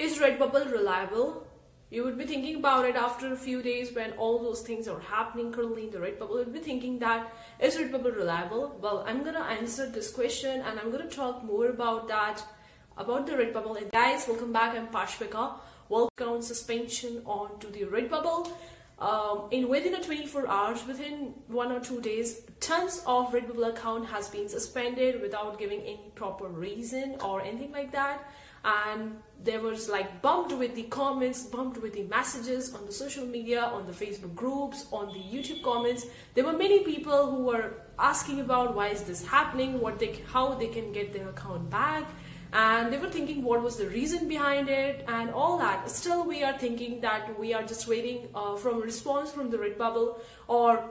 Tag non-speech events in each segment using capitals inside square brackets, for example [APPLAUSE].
Is Redbubble reliable? You would be thinking about it after a few days when all those things are happening currently in the Redbubble. You would be thinking that is Redbubble reliable? Well, I'm gonna answer this question and I'm gonna talk more about that, about the Redbubble. And guys, welcome back. I'm Pashvika. Welcome suspension onto the Redbubble. Um, in within a 24 hours, within one or two days, tons of Redbubble account has been suspended without giving any proper reason or anything like that and there was like bumped with the comments bumped with the messages on the social media on the facebook groups on the youtube comments. There were many people who were asking about why is this happening what they how they can get their account back. And they were thinking what was the reason behind it and all that. Still we are thinking that we are just waiting uh, from a response from the redbubble or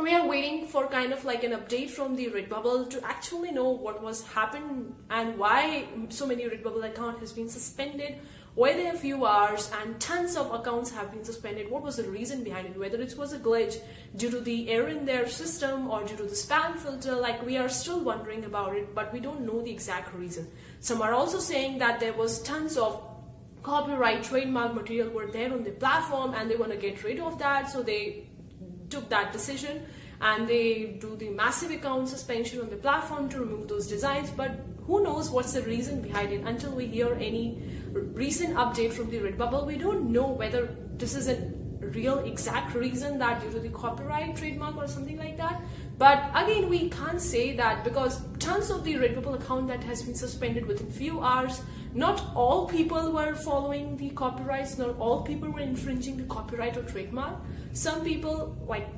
we are waiting for kind of like an update from the Redbubble to actually know what was happened and why so many Redbubble account has been suspended, there are few hours and tons of accounts have been suspended. What was the reason behind it? Whether it was a glitch due to the error in their system or due to the spam filter, like we are still wondering about it, but we don't know the exact reason. Some are also saying that there was tons of copyright trademark material were there on the platform and they want to get rid of that so they took that decision and they do the massive account suspension on the platform to remove those designs. But who knows what's the reason behind it until we hear any recent update from the redbubble. We don't know whether this is a real exact reason that due to the copyright trademark or something like that. But again we can't say that because tons of the redbubble account that has been suspended within few hours not all people were following the copyrights not all people were infringing the copyright or trademark. Some people like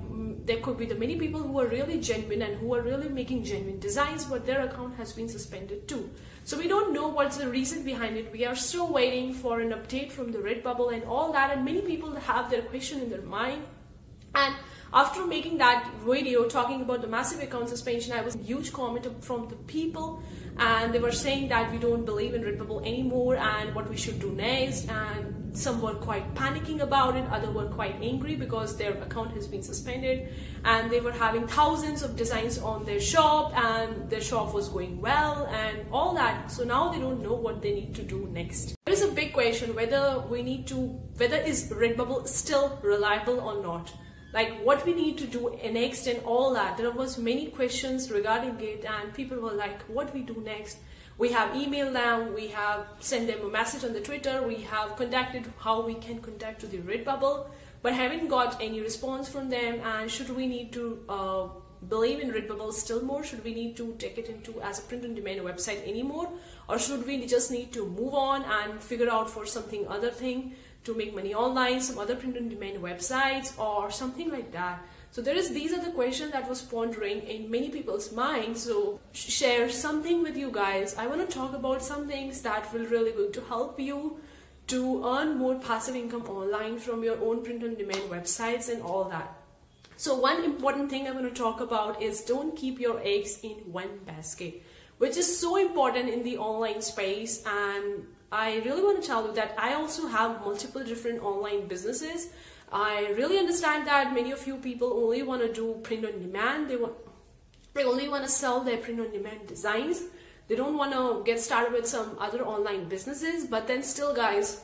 there could be the many people who are really genuine and who are really making genuine designs but their account has been suspended too. So we don't know what's the reason behind it. We are still waiting for an update from the redbubble and all that and many people have their question in their mind. And after making that video talking about the massive account suspension i was a huge comment from the people and they were saying that we don't believe in redbubble anymore and what we should do next. And some were quite panicking about it other were quite angry because their account has been suspended. And they were having thousands of designs on their shop and their shop was going well and all that. So now they don't know what they need to do next. There is a big question whether we need to whether is redbubble still reliable or not like what we need to do next and all that. There was many questions regarding it and people were like what we do next? We have emailed them, we have sent them a message on the Twitter, we have contacted how we can contact to the Redbubble, but haven't got any response from them. And should we need to uh, believe in Redbubble still more? Should we need to take it into as a print-on-demand website anymore, or should we just need to move on and figure out for something other thing to make money online, some other print-on-demand websites, or something like that? So there is these are the questions that was pondering in many people's minds. So share something with you guys. I want to talk about some things that will really going to help you to earn more passive income online from your own print on demand websites and all that. So one important thing I'm going to talk about is don't keep your eggs in one basket, which is so important in the online space and I really want to tell you that I also have multiple different online businesses I really understand that many of you people only want to do print on demand. They want they only want to sell their print on demand designs. They don't want to get started with some other online businesses. But then still, guys,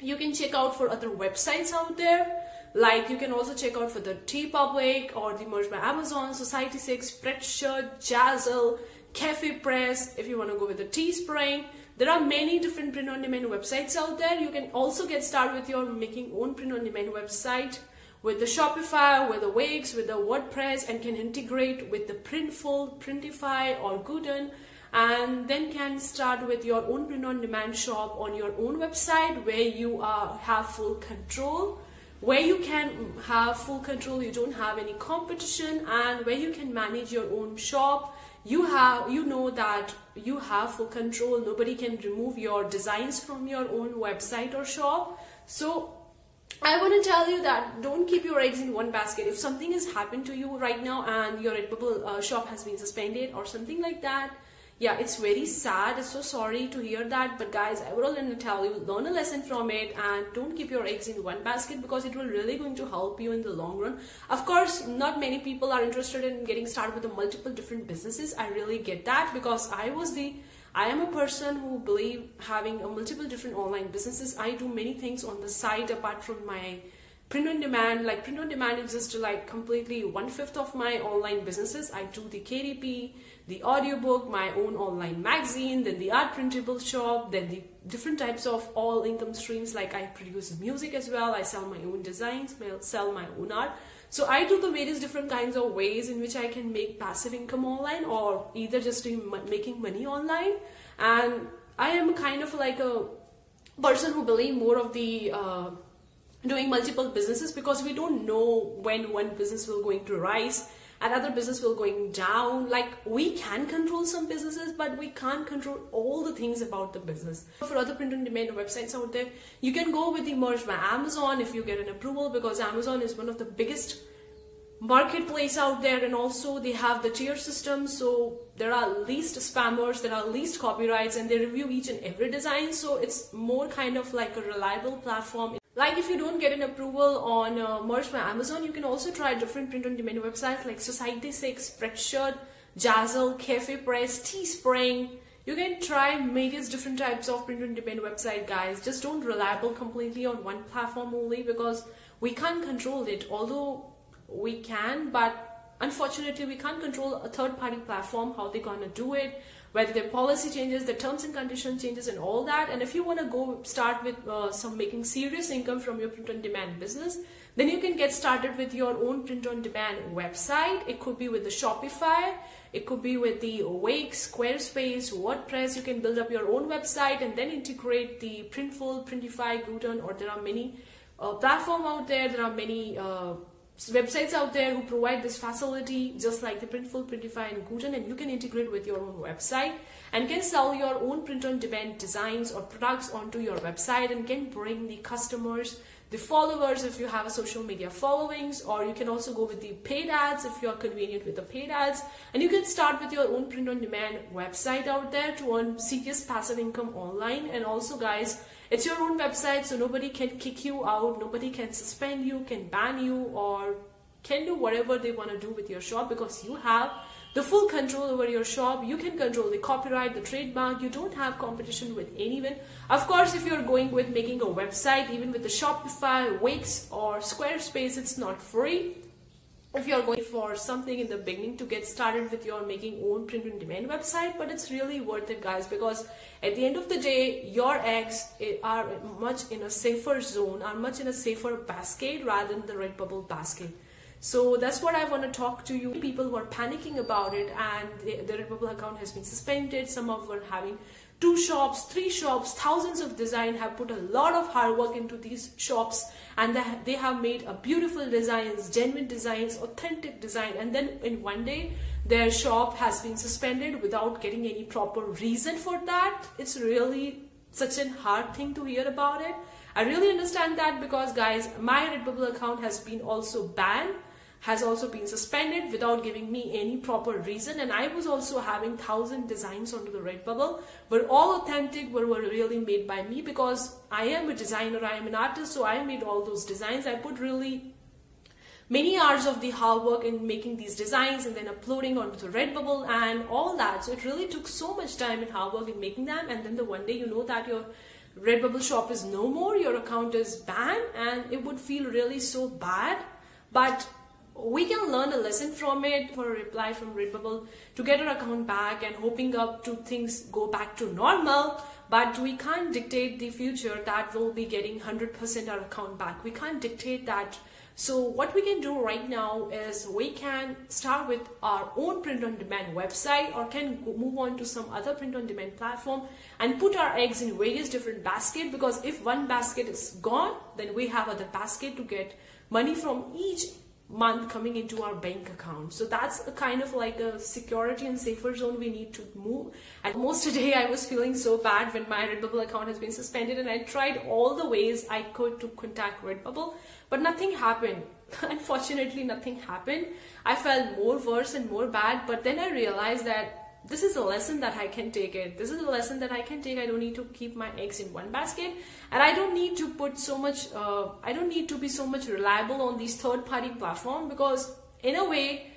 you can check out for other websites out there. Like you can also check out for the TeePublic or the Merch by Amazon, Society6, Spreadshirt, Zazzle, Cafe Press. If you want to go with the Teespring. There are many different print-on-demand websites out there. You can also get started with your making own print-on-demand website with the Shopify, with the Wix, with the WordPress and can integrate with the Printful, Printify or Gooten and then can start with your own print-on-demand shop on your own website where you uh, have full control where you can have full control you don't have any competition and where you can manage your own shop you have you know that you have full control nobody can remove your designs from your own website or shop so I want to tell you that don't keep your eggs in one basket. If something has happened to you right now and your Redbubble uh, shop has been suspended or something like that, yeah it's very sad so sorry to hear that but guys i would only tell you learn a lesson from it and don't keep your eggs in one basket because it will really going to help you in the long run of course not many people are interested in getting started with the multiple different businesses i really get that because i was the I am a person who believe having a multiple different online businesses. I do many things on the side apart from my print on demand. Like print on demand is just like completely one fifth of my online businesses. I do the KDP, the audiobook, my own online magazine, then the art printable shop, then the different types of all income streams. Like I produce music as well. I sell my own designs, sell my own art. So I do the various different kinds of ways in which I can make passive income online or either just making money online. And I am kind of like a person who believe more of the uh, doing multiple businesses because we don't know when one business will going to rise another business will going down. Like we can control some businesses but we can't control all the things about the business. For other print on demand websites out there you can go with the merch by amazon if you get an approval because amazon is one of the biggest marketplace out there and also they have the tier system. So there are least spammers there are least copyrights and they review each and every design. So it's more kind of like a reliable platform like if you don't get an approval on uh, merch by Amazon, you can also try different print-on-demand websites like Society6, Spreadshirt, Zazzle, Cafe Press, Teespring. You can try various different types of print-on-demand website, guys. Just don't reliable completely on one platform only because we can't control it. Although we can, but unfortunately we can't control a third-party platform how they're gonna do it whether the policy changes, the terms and condition changes and all that. And if you want to go start with uh, some making serious income from your print on demand business, then you can get started with your own print on demand website. It could be with the Shopify, it could be with the Wix, Squarespace, WordPress. You can build up your own website and then integrate the Printful, Printify, Gooten, or there are many uh, platform out there. There are many uh, websites out there who provide this facility just like the Printful, Printify and Gooten and you can integrate with your own website and can sell your own print on demand designs or products onto your website and can bring the customers the followers if you have a social media followings or you can also go with the paid ads if you are convenient with the paid ads. And you can start with your own print on demand website out there to earn serious passive income online. And also guys it's your own website, so nobody can kick you out, nobody can suspend you, can ban you, or can do whatever they want to do with your shop because you have the full control over your shop. You can control the copyright, the trademark. You don't have competition with anyone. Of course, if you're going with making a website, even with the Shopify, Wix, or Squarespace, it's not free if you're going for something in the beginning to get started with your making own print on demand website but it's really worth it guys because at the end of the day your eggs eh, are much in a safer zone are much in a safer basket rather than the redbubble basket. So that's what I want to talk to you people who are panicking about it and the, the Redbubble account has been suspended. Some of them are having two shops, three shops, thousands of design have put a lot of hard work into these shops and they have made a beautiful designs, genuine designs, authentic design and then in one day their shop has been suspended without getting any proper reason for that. It's really such a hard thing to hear about it. I really understand that because guys, my Redbubble account has been also banned has also been suspended without giving me any proper reason. And I was also having thousand designs onto the Redbubble were all authentic were, were really made by me because I am a designer I am an artist so I made all those designs. I put really many hours of the hard work in making these designs and then uploading onto the Redbubble and all that. So it really took so much time and hard work in making them. And then the one day you know that your Redbubble shop is no more your account is banned and it would feel really so bad. But we can learn a lesson from it for a reply from Redbubble to get our account back and hoping up to things go back to normal. But we can't dictate the future that we'll be getting 100% our account back. We can't dictate that. So what we can do right now is we can start with our own print-on-demand website or can move on to some other print-on-demand platform and put our eggs in various different baskets because if one basket is gone, then we have other basket to get money from each month coming into our bank account. So that's a kind of like a security and safer zone we need to move. And most today I was feeling so bad when my Redbubble account has been suspended and I tried all the ways I could to contact Redbubble, but nothing happened. [LAUGHS] Unfortunately, nothing happened. I felt more worse and more bad, but then I realized that this is a lesson that I can take it. This is a lesson that I can take. I don't need to keep my eggs in one basket, and I don't need to put so much. Uh, I don't need to be so much reliable on these third-party platform because in a way,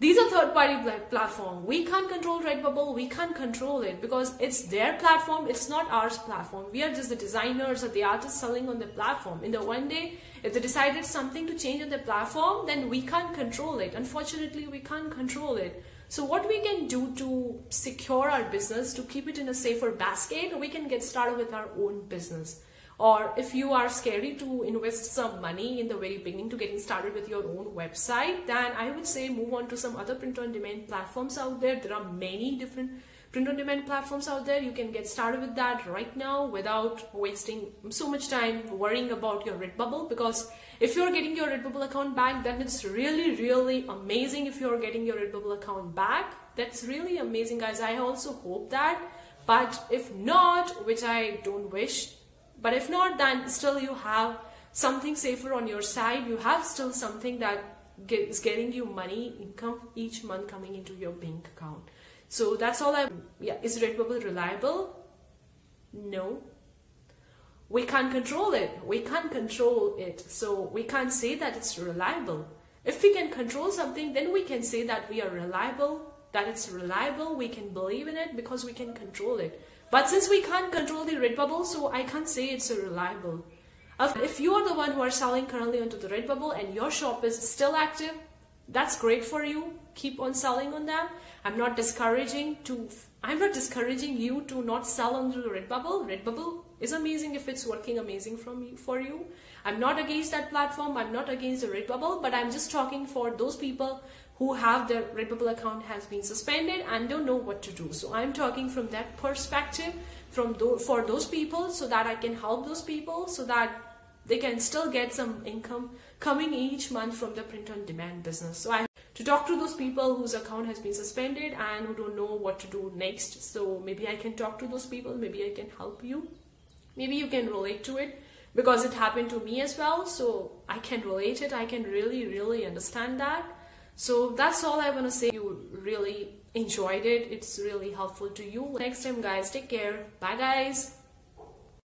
these are third party platform. We can't control redbubble. We can't control it because it's their platform. It's not ours platform. We are just the designers or the artists selling on the platform. In the one day if they decided something to change on the platform then we can't control it. Unfortunately we can't control it so what we can do to secure our business to keep it in a safer basket we can get started with our own business. Or if you are scary to invest some money in the very beginning to getting started with your own website then i would say move on to some other print on demand platforms out there. There are many different print on demand platforms out there you can get started with that right now without wasting so much time worrying about your redbubble because if you're getting your redbubble account back then it's really really amazing if you're getting your redbubble account back that's really amazing guys i also hope that but if not which i don't wish but if not, then still you have something safer on your side. You have still something that is getting you money, income each month coming into your bank account. So that's all I'm. yeah, is Redbubble reliable? No. We can't control it. We can't control it. So we can't say that it's reliable. If we can control something, then we can say that we are reliable, that it's reliable, we can believe in it because we can control it. But since we can't control the Redbubble, so I can't say it's reliable. If you are the one who are selling currently onto the Redbubble and your shop is still active, that's great for you. Keep on selling on them. I'm not discouraging to I'm not discouraging you to not sell on the Redbubble. Redbubble is amazing if it's working amazing from you, for you. I'm not against that platform. I'm not against the Redbubble, but I'm just talking for those people who have their Redbubble account has been suspended and don't know what to do. So I'm talking from that perspective from th for those people so that I can help those people so that they can still get some income coming each month from the print on demand business. So I to talk to those people whose account has been suspended and who don't know what to do next. So maybe I can talk to those people, maybe I can help you. Maybe you can relate to it because it happened to me as well. So I can relate it. I can really, really understand that. So that's all I want to say. You really enjoyed it. It's really helpful to you. Next time, guys, take care. Bye, guys.